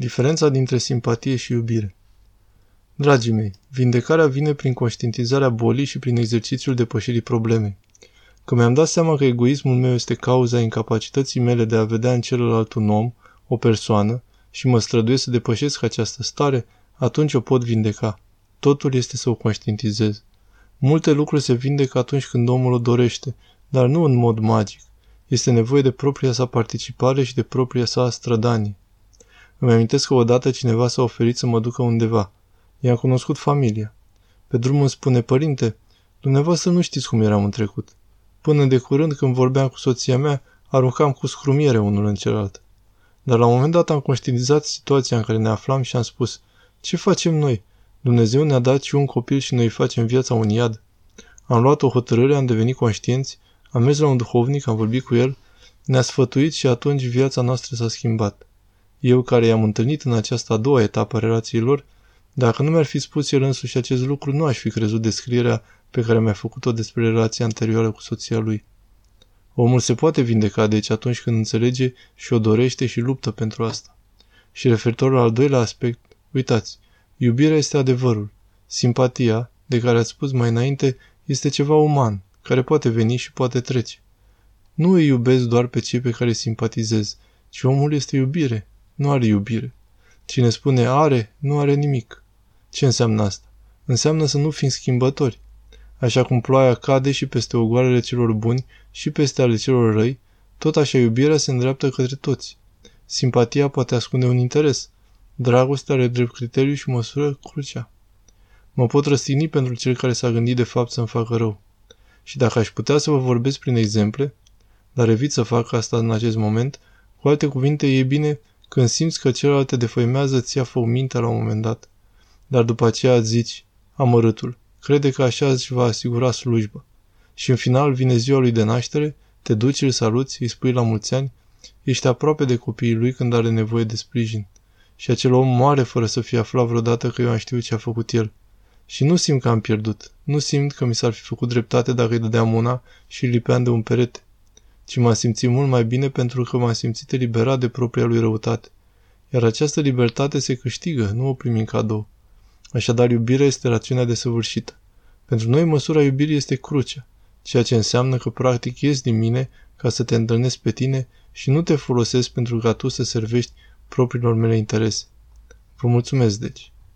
Diferența dintre simpatie și iubire. Dragii mei, vindecarea vine prin conștientizarea bolii și prin exercițiul depășirii problemei. Că mi-am dat seama că egoismul meu este cauza incapacității mele de a vedea în celălalt un om, o persoană, și mă străduiesc să depășesc această stare, atunci o pot vindeca. Totul este să o conștientizez. Multe lucruri se vindecă atunci când omul o dorește, dar nu în mod magic. Este nevoie de propria sa participare și de propria sa strădanie. Îmi amintesc că odată cineva s-a oferit să mă ducă undeva. I-am cunoscut familia. Pe drum îmi spune, părinte, dumneavoastră nu știți cum eram în trecut. Până de curând, când vorbeam cu soția mea, aruncam cu scrumiere unul în celălalt. Dar la un moment dat am conștientizat situația în care ne aflam și am spus, ce facem noi? Dumnezeu ne-a dat și un copil și noi facem viața un iad. Am luat o hotărâre, am devenit conștienți, am mers la un duhovnic, am vorbit cu el, ne-a sfătuit și atunci viața noastră s-a schimbat. Eu care i-am întâlnit în această a doua etapă a relației lor, dacă nu mi-ar fi spus el însuși acest lucru, nu aș fi crezut descrierea pe care mi-a făcut-o despre relația anterioară cu soția lui. Omul se poate vindeca deci atunci când înțelege și o dorește și luptă pentru asta. Și referitor la al doilea aspect, uitați, iubirea este adevărul. Simpatia, de care ați spus mai înainte, este ceva uman, care poate veni și poate trece. Nu îi iubesc doar pe cei pe care simpatizez, ci omul este iubire, nu are iubire. Cine spune are, nu are nimic. Ce înseamnă asta? Înseamnă să nu fim schimbători. Așa cum ploaia cade și peste ogoarele celor buni și peste ale celor răi, tot așa iubirea se îndreaptă către toți. Simpatia poate ascunde un interes. Dragostea are drept criteriu și măsură crucea. Mă pot răstigni pentru cel care s-a gândit de fapt să-mi facă rău. Și dacă aș putea să vă vorbesc prin exemple, dar evit să fac asta în acest moment, cu alte cuvinte, e bine când simți că celălalt te defăimează, ți ia foc mintea la un moment dat. Dar după aceea zici, amărâtul, crede că așa îți va asigura slujba. Și în final vine ziua lui de naștere, te duci, îl saluți, îi spui la mulți ani, ești aproape de copiii lui când are nevoie de sprijin. Și acel om moare fără să fie aflat vreodată că eu am știut ce a făcut el. Și nu simt că am pierdut. Nu simt că mi s-ar fi făcut dreptate dacă îi dădeam una și îl lipeam de un perete. Ci m-am simțit mult mai bine pentru că m-am simțit eliberat de propria lui răutate. Iar această libertate se câștigă, nu o primim cadou. Așadar, iubirea este rațiunea desăvârșită. Pentru noi, măsura iubirii este crucea, ceea ce înseamnă că practic ies din mine ca să te întâlnesc pe tine și nu te folosesc pentru ca tu să servești propriilor mele interese. Vă mulțumesc, deci.